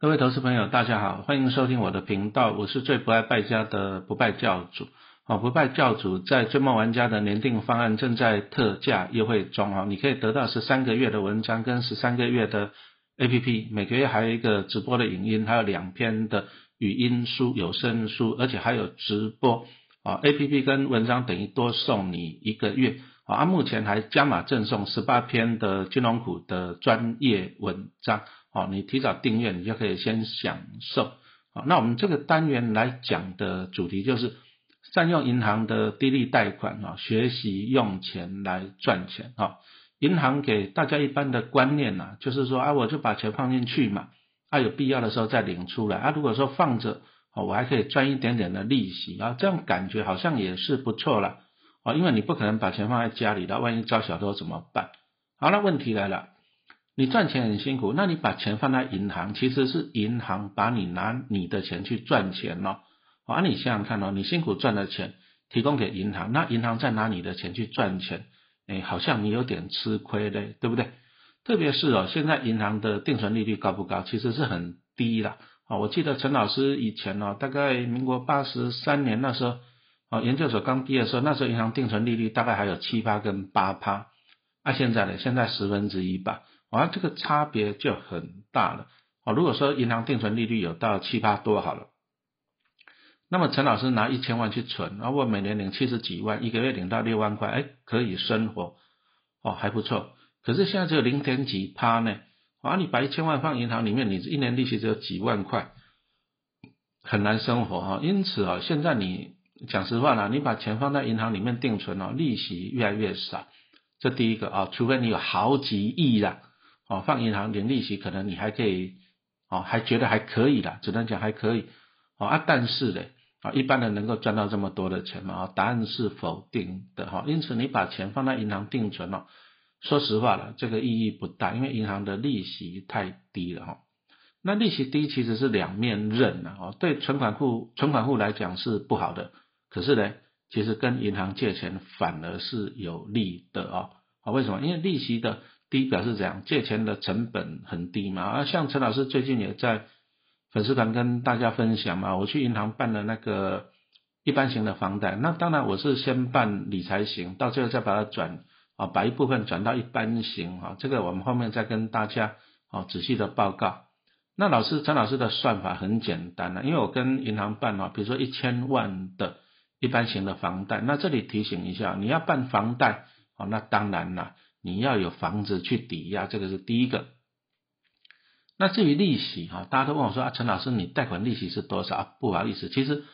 各位投资朋友，大家好，欢迎收听我的频道，我是最不爱败家的不败教主。好，不败教主在追梦玩家的年定方案正在特价优惠中哈，你可以得到十三个月的文章跟十三个月的 APP，每个月还有一个直播的影音，还有两篇的语音书、有声书，而且还有直播啊，APP 跟文章等于多送你一个月啊，目前还加码赠送十八篇的金融股的专业文章。好，你提早订阅，你就可以先享受。好，那我们这个单元来讲的主题就是善用银行的低利贷款啊，学习用钱来赚钱啊。银行给大家一般的观念呐，就是说啊，我就把钱放进去嘛，啊有必要的时候再领出来啊。如果说放着，哦，我还可以赚一点点的利息啊，这样感觉好像也是不错了啊。因为你不可能把钱放在家里的，万一招小偷怎么办？好，那问题来了。你赚钱很辛苦，那你把钱放在银行，其实是银行把你拿你的钱去赚钱咯。啊，你想想看哦，你辛苦赚的钱提供给银行，那银行再拿你的钱去赚钱，哎，好像你有点吃亏嘞，对不对？特别是哦，现在银行的定存利率高不高？其实是很低啦。啊，我记得陈老师以前哦，大概民国八十三年那时候，啊，研究所刚毕业的时候，那时候银行定存利率大概还有七八跟八趴，那现在呢？现在十分之一吧。啊，这个差别就很大了。哦，如果说银行定存利率有到七八多好了，那么陈老师拿一千万去存，然后我每年领七十几万，一个月领到六万块，哎，可以生活，哦，还不错。可是现在只有零点几趴呢，啊，你把一千万放银行里面，你一年利息只有几万块，很难生活哈。因此啊，现在你讲实话啦，你把钱放在银行里面定存哦，利息越来越少。这第一个啊，除非你有好几亿啦。哦，放银行领利息，可能你还可以，哦，还觉得还可以啦，只能讲还可以，哦啊，但是呢，啊，一般人能够赚到这么多的钱吗？啊，答案是否定的哈。因此，你把钱放在银行定存哦，说实话了，这个意义不大，因为银行的利息太低了哈。那利息低其实是两面刃的哦，对存款户存款户来讲是不好的，可是呢，其实跟银行借钱反而是有利的哦。啊，为什么？因为利息的。低表示怎样？借钱的成本很低嘛？啊，像陈老师最近也在粉丝团跟大家分享嘛，我去银行办了那个一般型的房贷，那当然我是先办理财型，到最后再把它转啊，把一部分转到一般型啊，这个我们后面再跟大家啊仔细的报告。那老师陈老师的算法很简单了，因为我跟银行办啊，比如说一千万的一般型的房贷，那这里提醒一下，你要办房贷啊，那当然了。你要有房子去抵押，这个是第一个。那至于利息哈，大家都问我说啊，陈老师，你贷款利息是多少啊？不好意思，其实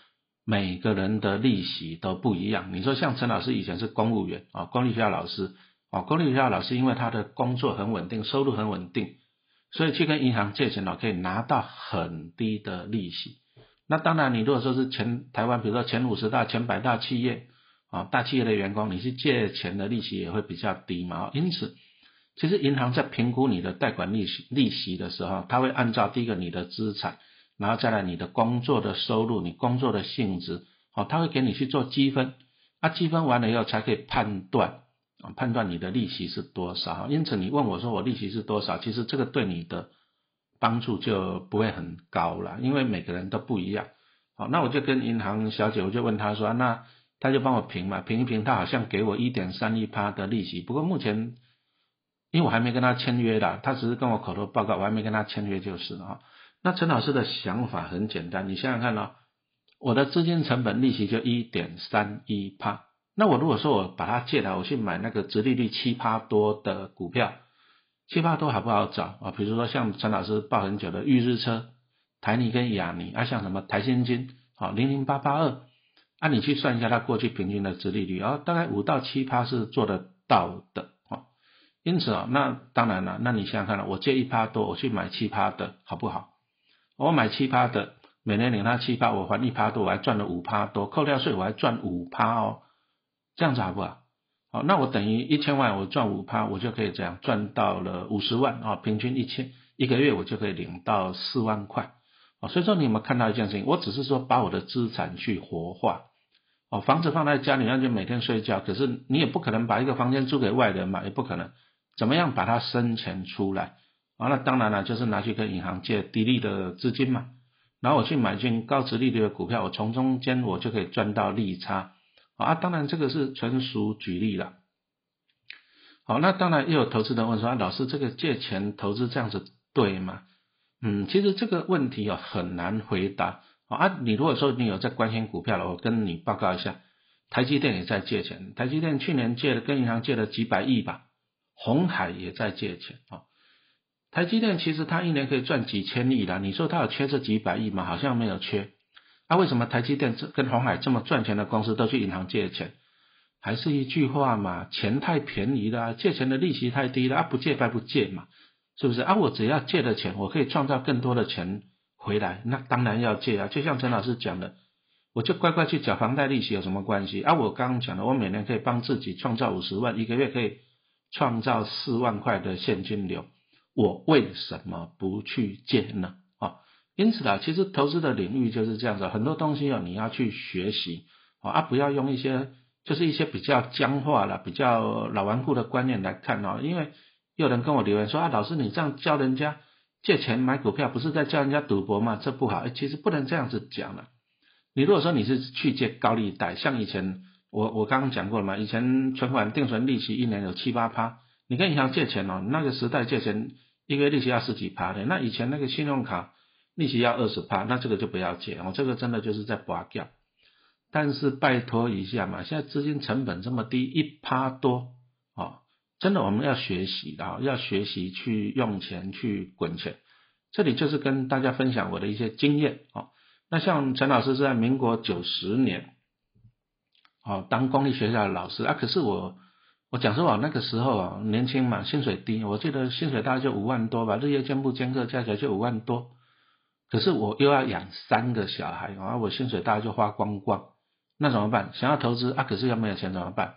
每个人的利息都不一样。你说像陈老师以前是公务员啊，公立学校老师啊，公立学校老师因为他的工作很稳定，收入很稳定，所以去跟银行借钱呢，可以拿到很低的利息。那当然，你如果说是前台湾，比如说前五十大、前百大企业。啊，大企业的员工，你去借钱的利息也会比较低嘛。因此，其实银行在评估你的贷款利息利息的时候，他会按照第一个你的资产，然后再来你的工作的收入、你工作的性质，哦，他会给你去做积分，啊，积分完了以后才可以判断啊，判断你的利息是多少。因此，你问我说我利息是多少，其实这个对你的帮助就不会很高了，因为每个人都不一样。好，那我就跟银行小姐，我就问她说，那。他就帮我评嘛，评一评，他好像给我一点三一趴的利息。不过目前，因为我还没跟他签约的，他只是跟我口头报告，我还没跟他签约就是了啊。那陈老师的想法很简单，你想想看哦，我的资金成本利息就一点三一趴。那我如果说我把它借来，我去买那个直利率七趴多的股票，七趴多好不好找啊？比如说像陈老师报很久的裕日车、台泥跟亚泥啊，像什么台新金啊，零零八八二。那你去算一下它过去平均的殖利率，哦，大概五到七趴是做得到的，哦，因此啊，那当然了，那你想想看了，我借一趴多，我去买七趴的好不好？我买七趴的，每年领它七趴，我还一趴多，我还赚了五趴多，扣掉税我还赚五趴哦，这样子好不好？好，那我等于一千万我赚五趴，我就可以这样赚到了五十万啊，平均一千一个月我就可以领到四万块，所以说你有没有看到一件事情？我只是说把我的资产去活化。哦，房子放在家里，那就每天睡觉。可是你也不可能把一个房间租给外人嘛，也不可能。怎么样把它生钱出来？啊，那当然了就是拿去跟银行借低利的资金嘛，然后我去买进高值利率的股票，我从中间我就可以赚到利差啊，当然这个是纯属举例了。好，那当然又有投资人问说，老师这个借钱投资这样子对吗？嗯，其实这个问题啊很难回答啊。你如果说你有在关心股票了，我跟你报告一下，台积电也在借钱，台积电去年借了跟银行借了几百亿吧，红海也在借钱啊。台积电其实它一年可以赚几千亿啦，你说它有缺这几百亿吗？好像没有缺。那为什么台积电这跟红海这么赚钱的公司都去银行借钱？还是一句话嘛，钱太便宜了，借钱的利息太低了，啊不借白不借嘛。是不是啊？我只要借的钱，我可以创造更多的钱回来，那当然要借啊。就像陈老师讲的，我就乖乖去缴房贷利息有什么关系啊？我刚刚讲的，我每年可以帮自己创造五十万，一个月可以创造四万块的现金流，我为什么不去借呢？啊，因此啊，其实投资的领域就是这样子，很多东西哦，你要去学习啊，不要用一些就是一些比较僵化了、比较老顽固的观念来看哦，因为。有人跟我留言说啊，老师你这样教人家借钱买股票，不是在教人家赌博吗？这不好。其实不能这样子讲了。你如果说你是去借高利贷，像以前我我刚刚讲过了嘛，以前存款定存利息一年有七八趴，你跟银行借钱哦，那个时代借钱一个月利息要十几趴的，那以前那个信用卡利息要二十趴，那这个就不要借哦，这个真的就是在拔掉。但是拜托一下嘛，现在资金成本这么低，一趴多。真的，我们要学习的，要学习去用钱去滚钱。这里就是跟大家分享我的一些经验啊。那像陈老师是在民国九十年，哦，当公立学校的老师啊。可是我，我讲实话，那个时候啊，年轻嘛，薪水低，我记得薪水大概就五万多吧，日夜兼部兼课加起来就五万多。可是我又要养三个小孩啊，我薪水大概就花光光，那怎么办？想要投资啊，可是又没有钱怎么办？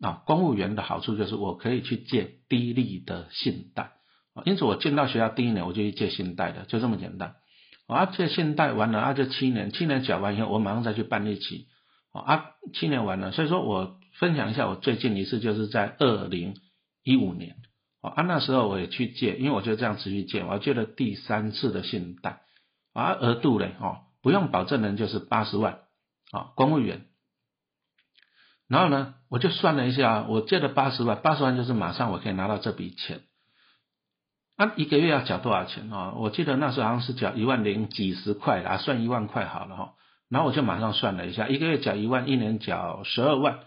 啊，公务员的好处就是我可以去借低利的信贷啊，因此我进到学校第一年我就去借信贷的，就这么简单。啊，借信贷完了啊，就七年，七年缴完以后，我马上再去办利息。啊，七年完了，所以说我分享一下我最近一次就是在二零一五年啊，那时候我也去借，因为我就这样持续借，我借了第三次的信贷啊，额度嘞哦，不用保证人就是八十万啊，公务员。然后呢，我就算了一下，我借了八十万，八十万就是马上我可以拿到这笔钱。那一个月要缴多少钱啊？我记得那时候好像是缴一万零几十块啊，算一万块好了哈。然后我就马上算了一下，一个月缴一万，一年缴十二万，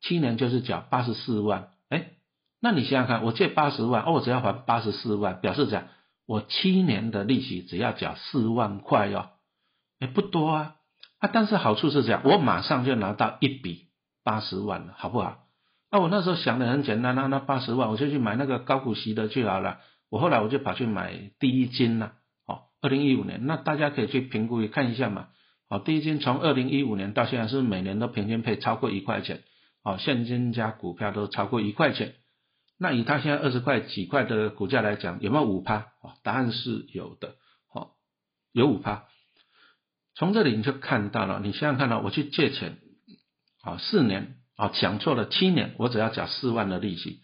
七年就是缴八十四万。哎，那你想想看，我借八十万，哦，我只要还八十四万，表示讲我七年的利息只要缴四万块哟，哎，不多啊。啊，但是好处是这样，我马上就拿到一笔。八十万了，好不好？那我那时候想的很简单，那那八十万我就去买那个高股息的就好了。我后来我就跑去买第一金了。哦，二零一五年，那大家可以去评估看一下嘛。哦，第一金从二零一五年到现在是每年都平均配超过一块钱。哦，现金加股票都超过一块钱。那以它现在二十块几块的股价来讲，有没有五趴？哦，答案是有的。哦，有五趴。从这里你就看到了，你想想看到我去借钱。啊，四年啊，讲错了，七年，我只要缴四万的利息，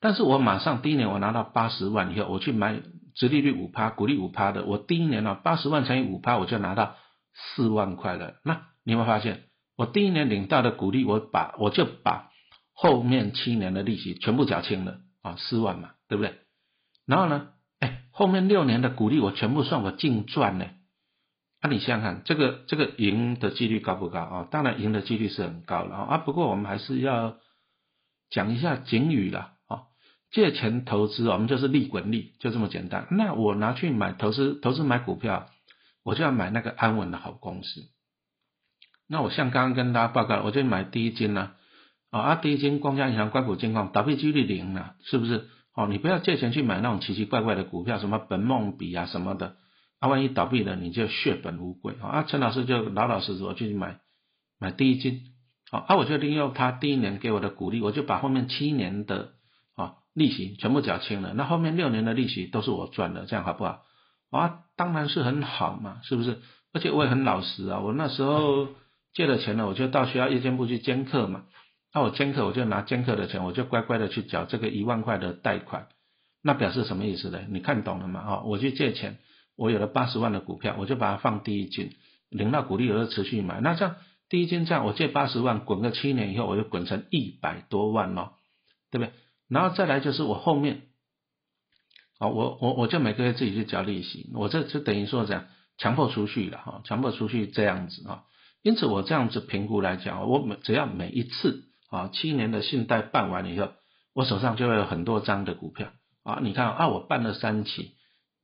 但是我马上第一年我拿到八十万以后，我去买直利率五趴、股利五趴的，我第一年呢，八十万乘以五趴，我就拿到四万块了。那你有没有发现，我第一年领到的股利，我把我就把后面七年的利息全部缴清了啊，四万嘛，对不对？然后呢，哎，后面六年的股利我全部算我净赚呢。那你想想看，这个这个赢的几率高不高啊？当然赢的几率是很高了啊。不过我们还是要讲一下警语了啊。借钱投资，我们就是利滚利，就这么简单。那我拿去买投资，投资买股票，我就要买那个安稳的好公司。那我像刚刚跟大家报告，我就买第一金呢啊，第一金光家银行关谷金矿倒闭几率零了，是不是？哦，你不要借钱去买那种奇奇怪怪的股票，什么本梦比啊什么的。啊，万一倒闭了，你就血本无归啊！陈老师就老老实实我去买买第一金，好，啊，我就利用他第一年给我的鼓励，我就把后面七年的啊利息全部缴清了，那后面六年的利息都是我赚的，这样好不好？啊，当然是很好嘛，是不是？而且我也很老实啊，我那时候借了钱了，我就到学校夜间部去兼课嘛，那我兼课我就拿兼课的钱，我就乖乖的去缴这个一万块的贷款。那表示什么意思呢？你看懂了吗？哦，我去借钱，我有了八十万的股票，我就把它放第一金，领到股利，我就持续买。那这样第一金这样，我借八十万，滚个七年以后，我就滚成一百多万咯，对不对？然后再来就是我后面，啊，我我我就每个月自己去交利息，我这就等于说这样强迫储蓄了哈，强迫储蓄这样子啊。因此我这样子评估来讲，我每只要每一次啊七年的信贷办完以后，我手上就会有很多张的股票啊。你看啊，我办了三期，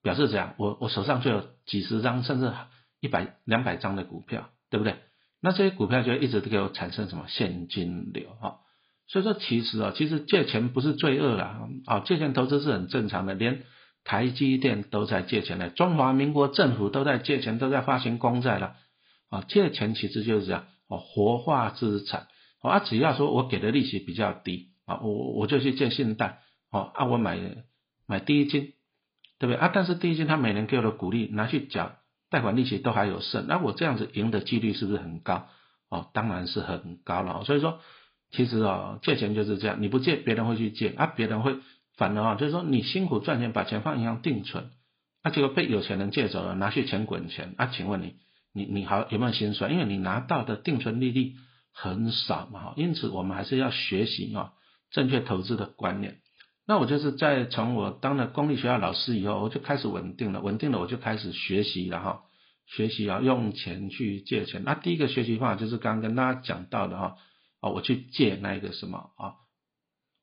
表示这样，我我手上就有几十张甚至一百两百张的股票，对不对？那这些股票就一直都给我产生什么现金流啊？所以说其实啊，其实借钱不是罪恶啦啊，借钱投资是很正常的，连台积电都在借钱的，中华民国政府都在借钱，都在发行公债了。啊，借钱其实就是这样，哦，活化资产，啊，只要说我给的利息比较低，啊，我我就去借信贷，哦，啊，我买买第一金，对不对？啊，但是第一金他每年给我的股利拿去缴贷款利息都还有剩，那我这样子赢的几率是不是很高？哦，当然是很高了。所以说，其实啊，借钱就是这样，你不借，别人会去借，啊，别人会反而啊，就是说你辛苦赚钱，把钱放银行定存，啊，结果被有钱人借走了，拿去钱滚钱，啊，请问你？你你好有没有心酸？因为你拿到的定存利率很少嘛，因此我们还是要学习啊正确投资的观念。那我就是在从我当了公立学校老师以后，我就开始稳定了，稳定了我就开始学习了哈，学习啊用钱去借钱。那第一个学习方法就是刚刚跟大家讲到的哈，啊我去借那个什么啊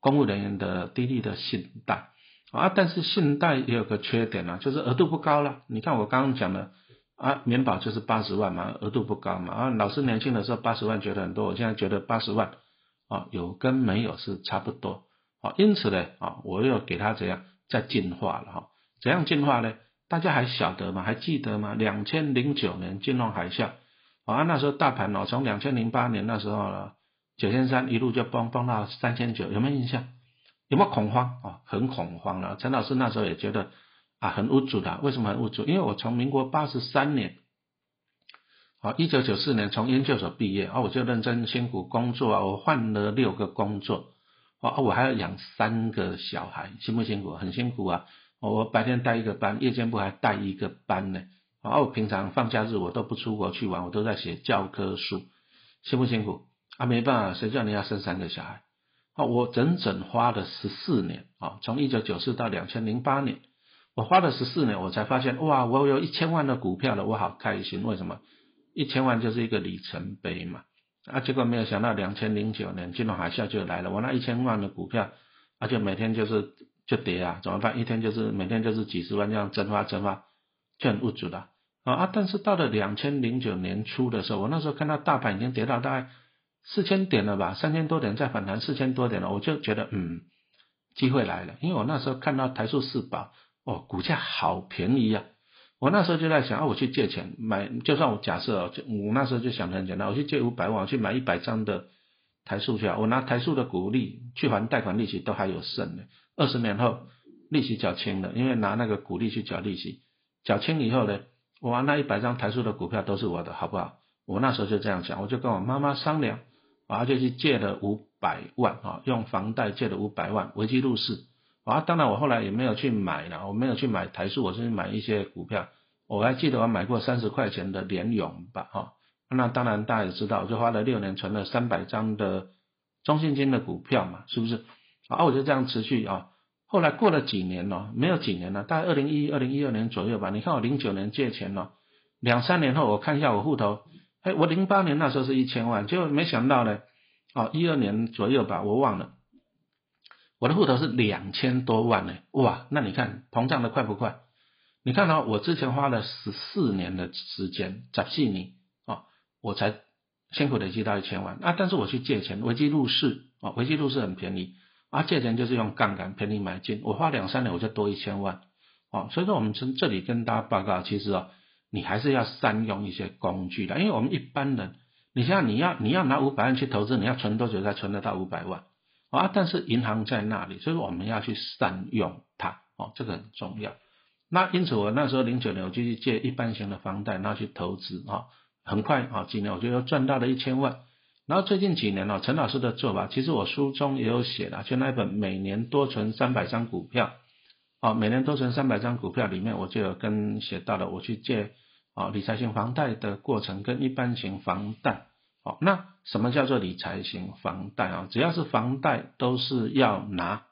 公务人员的低利的信贷啊，但是信贷也有个缺点呢，就是额度不高了。你看我刚刚讲的。啊，免保就是八十万嘛，额度不高嘛。啊，老师年轻的时候八十万觉得很多，我现在觉得八十万啊有跟没有是差不多。啊，因此呢，啊，我又给他怎样再进化了哈？怎样进化呢？大家还晓得吗？还记得吗？两千零九年金融海啸啊，那时候大盘哦，从两千零八年那时候呢，九千三一路就崩崩到三千九，有没有印象？有没有恐慌啊？很恐慌了。陈老师那时候也觉得。啊，很无助的。为什么很无助？因为我从民国八十三年，啊，一九九四年从研究所毕业，啊，我就认真辛苦工作啊，我换了六个工作，啊，我还要养三个小孩，辛不辛苦？很辛苦啊！我白天带一个班，夜间部还带一个班呢。啊，我平常放假日我都不出国去玩，我都在写教科书，辛不辛苦？啊，没办法，谁叫你要生三个小孩？啊，我整整花了十四年，啊，从一九九四到两千零八年。我花了十四年，我才发现哇，我有一千万的股票了，我好开心。为什么？一千万就是一个里程碑嘛。啊，结果没有想到两千零九年金融海啸就来了，我那一千万的股票，而且每天就是就跌啊，怎么办？一天就是每天就是几十万这样蒸发蒸发，就很无助的啊啊！但是到了两千零九年初的时候，我那时候看到大盘已经跌到大概四千点了吧，三千多点再反弹四千多点了，我就觉得嗯，机会来了，因为我那时候看到台塑四宝。哦，股价好便宜呀！我那时候就在想啊，我去借钱买，就算我假设哦，我那时候就想很简单，我去借五百万，去买一百张的台塑去啊，我拿台塑的股利去还贷款利息都还有剩的，二十年后利息缴清了，因为拿那个股利去缴利息，缴清以后呢，我那一百张台塑的股票都是我的，好不好？我那时候就这样想，我就跟我妈妈商量，然后，就去借了五百万啊，用房贷借了五百万，危机入市。啊，当然我后来也没有去买了，我没有去买台塑，我是买一些股票。我还记得我买过三十块钱的联永吧，哈。那当然大家也知道，就花了六年存了三百张的中信金的股票嘛，是不是？啊，我就这样持续啊。后来过了几年了，没有几年了，大概二零一二零一二年左右吧。你看我零九年借钱了，两三年后我看一下我户头，哎，我零八年那时候是一千万，就没想到呢，哦，一二年左右吧，我忘了。我的户头是两千多万呢，哇，那你看膨胀的快不快？你看到我之前花了十四年的时间，十四年啊，我才辛苦累积到一千万啊。但是我去借钱，危机入市啊，危机入市很便宜啊，借钱就是用杠杆便宜买进，我花两三年我就多一千万啊。所以说我们从这里跟大家报告，其实啊，你还是要善用一些工具的，因为我们一般人，你像你要你要拿五百万去投资，你要存多久才存得到五百万？啊，但是银行在那里，所以我们要去善用它，哦，这个很重要。那因此我那时候零九年我就去借一般型的房贷，然后去投资，啊，很快啊几年我就又赚到了一千万。然后最近几年呢，陈老师的做法，其实我书中也有写了，就那一本每年多存三百张股票，哦，每年多存三百张股票里面，我就有跟写到了我去借哦理财型房贷的过程跟一般型房贷。哦，那什么叫做理财型房贷啊？只要是房贷都是要拿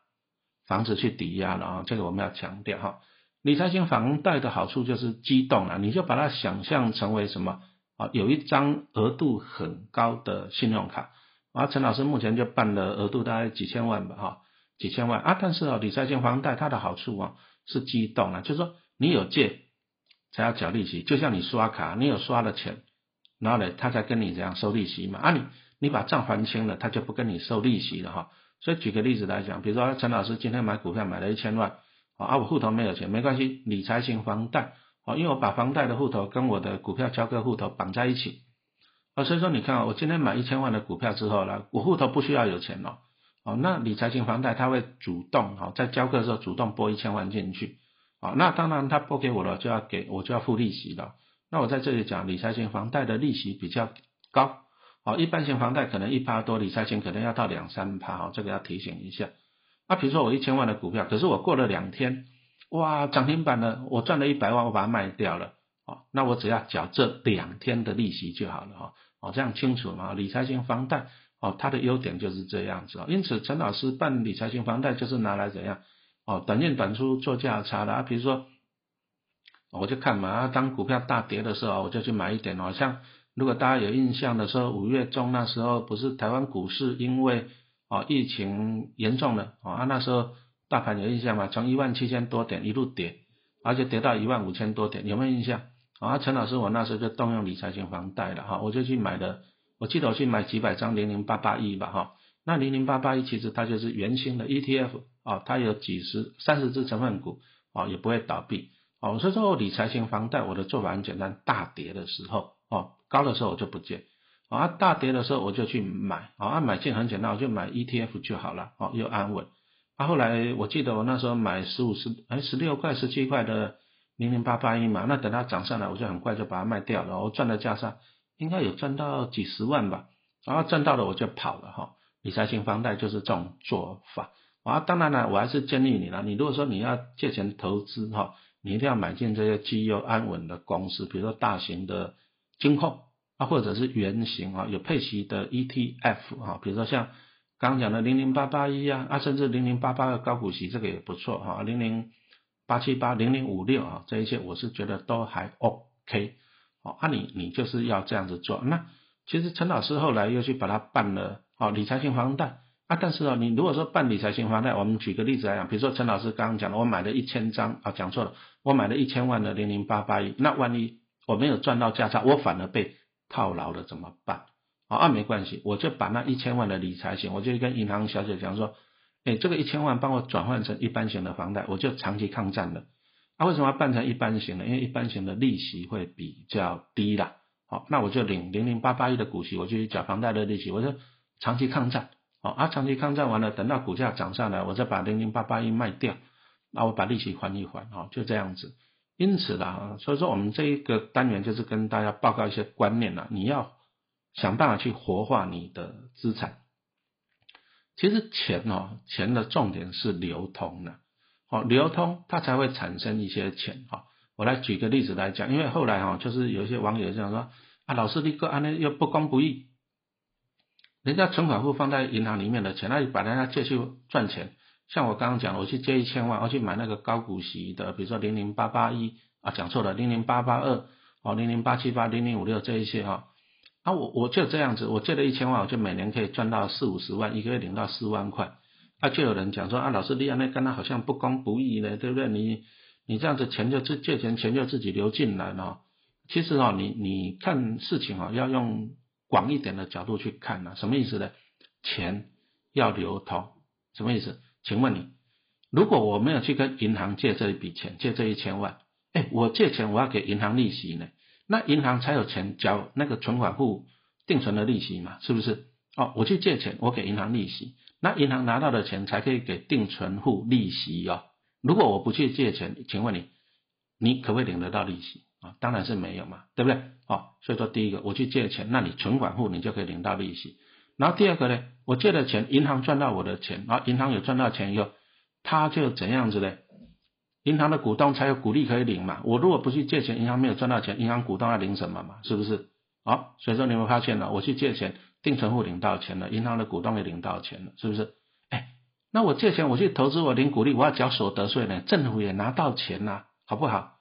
房子去抵押的啊，这个我们要强调哈。理财型房贷的好处就是机动了，你就把它想象成为什么啊？有一张额度很高的信用卡啊，陈老师目前就办了额度大概几千万吧哈，几千万啊。但是啊，理财型房贷它的好处啊是机动啊，就是说你有借才要缴利息，就像你刷卡，你有刷了钱。然后呢，他才跟你这样收利息嘛？啊，你你把账还清了，他就不跟你收利息了哈。所以举个例子来讲，比如说陈老师今天买股票买了一千万，啊，我户头没有钱，没关系，理财型房贷，啊，因为我把房贷的户头跟我的股票交割户头绑在一起，啊，所以说你看啊，我今天买一千万的股票之后呢，我户头不需要有钱了，哦，那理财型房贷他会主动哈，在交割的时候主动拨一千万进去，啊，那当然他拨给我了，就要给我就要付利息了。那我在这里讲理财型房贷的利息比较高，好，一般型房贷可能一趴多，理财型可能要到两三趴，好，这个要提醒一下。那比如说我一千万的股票，可是我过了两天，哇，涨停板了，我赚了一百万，我把它卖掉了，哦，那我只要缴这两天的利息就好了，哈，哦，这样清楚吗？理财型房贷，哦，它的优点就是这样子，因此陈老师办理财型房贷就是拿来怎样，哦，短进短出做价差的，啊，比如说。我就看嘛，当股票大跌的时候，我就去买一点哦。像如果大家有印象的时候，五月中那时候不是台湾股市因为哦疫情严重了啊，那时候大盘有印象吗？从一万七千多点一路跌，而且跌到一万五千多点，有没有印象？啊，陈老师，我那时候就动用理财型房贷了哈，我就去买的，我记得我去买几百张零零八八一吧哈，那零零八八一其实它就是圆形的 ETF 啊，它有几十三十只成分股啊，也不会倒闭。哦，所以说理财型房贷，我的做法很简单，大跌的时候，哦，高的时候我就不借，啊，大跌的时候我就去买，啊，买进很简单，我就买 ETF 就好了，哦，又安稳。啊，后来我记得我那时候买十五十，哎，十六块、十七块的零零八八一嘛，那等它涨上来，我就很快就把它卖掉了，我赚的价差应该有赚到几十万吧，然后赚到了我就跑了哈。理财型房贷就是这种做法，啊，当然了，我还是建议你了，你如果说你要借钱投资哈。你一定要买进这些绩优安稳的公司，比如说大型的金控啊，或者是圆形啊，有配息的 ETF 啊，比如说像刚讲的零零八八一啊，啊，甚至零零八八的高股息，这个也不错哈，零零八七八、零零五六啊，这一些我是觉得都还 OK。哦，啊，你你就是要这样子做。那其实陈老师后来又去把它办了，哦，理财型房贷。啊，但是哦，你如果说办理财型房贷，我们举个例子来讲，比如说陈老师刚刚讲的，我买了一千张啊，讲错了，我买了一千万的零零八八一，那万一我没有赚到价差，我反而被套牢了怎么办？啊，没关系，我就把那一千万的理财型，我就跟银行小姐讲说，哎，这个一千万帮我转换成一般型的房贷，我就长期抗战了。啊，为什么要办成一般型呢？因为一般型的利息会比较低啦。好，那我就领零零八八一的股息，我就去缴房贷的利息，我就长期抗战。好，啊，长期抗战完了，等到股价涨上来，我再把零零八八一卖掉，那我把利息还一还，哈，就这样子。因此啦，所以说我们这一个单元就是跟大家报告一些观念啦，你要想办法去活化你的资产。其实钱哦，钱的重点是流通的，好，流通它才会产生一些钱，哈。我来举个例子来讲，因为后来哈，就是有一些网友这样说，啊，老师你个案呢又不公不义。人家存款户放在银行里面的钱，那你把人家借去赚钱。像我刚刚讲，我去借一千万，我去买那个高股息的，比如说零零八八一啊，讲错了，零零八八二哦，零零八七八，零零五六这一些哈。啊，我我就这样子，我借了一千万，我就每年可以赚到四五十万，一个月领到四万块。啊，就有人讲说啊，老师，你那跟他好像不公不义呢，对不对？你你这样子钱就自借钱，钱就自己流进来了。其实哦，你你看事情哦，要用。广一点的角度去看呢，什么意思呢？钱要流通，什么意思？请问你，如果我没有去跟银行借这一笔钱，借这一千万，哎，我借钱我要给银行利息呢，那银行才有钱交那个存款户定存的利息嘛，是不是？哦，我去借钱，我给银行利息，那银行拿到的钱才可以给定存户利息哦。如果我不去借钱，请问你，你可不可以领得到利息？啊，当然是没有嘛，对不对？好，所以说第一个，我去借钱，那你存款户你就可以领到利息。然后第二个呢，我借的钱，银行赚到我的钱，然后银行有赚到钱以后，他就怎样子呢？银行的股东才有股利可以领嘛。我如果不去借钱，银行没有赚到钱，银行股东要领什么嘛？是不是？好，所以说你会发现了，我去借钱，定存户领到钱了，银行的股东也领到钱了，是不是？哎，那我借钱我去投资，我领股利，我要缴所得税呢，政府也拿到钱呐，好不好？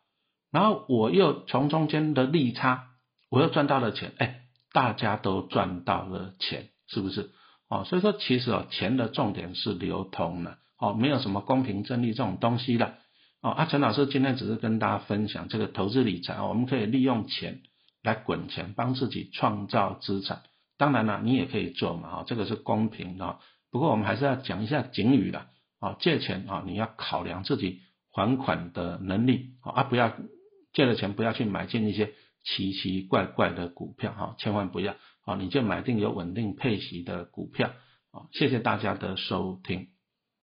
然后我又从中间的利差，我又赚到了钱，哎，大家都赚到了钱，是不是？哦，所以说其实哦，钱的重点是流通的，哦，没有什么公平正义这种东西的，哦，阿陈老师今天只是跟大家分享这个投资理财，我们可以利用钱来滚钱，帮自己创造资产。当然了，你也可以做嘛，哦，这个是公平的。不过我们还是要讲一下警语的，哦，借钱啊，你要考量自己还款的能力，啊，不要借了钱不要去买进一些奇奇怪怪的股票，哈，千万不要。啊，你就买定有稳定配息的股票。啊，谢谢大家的收听。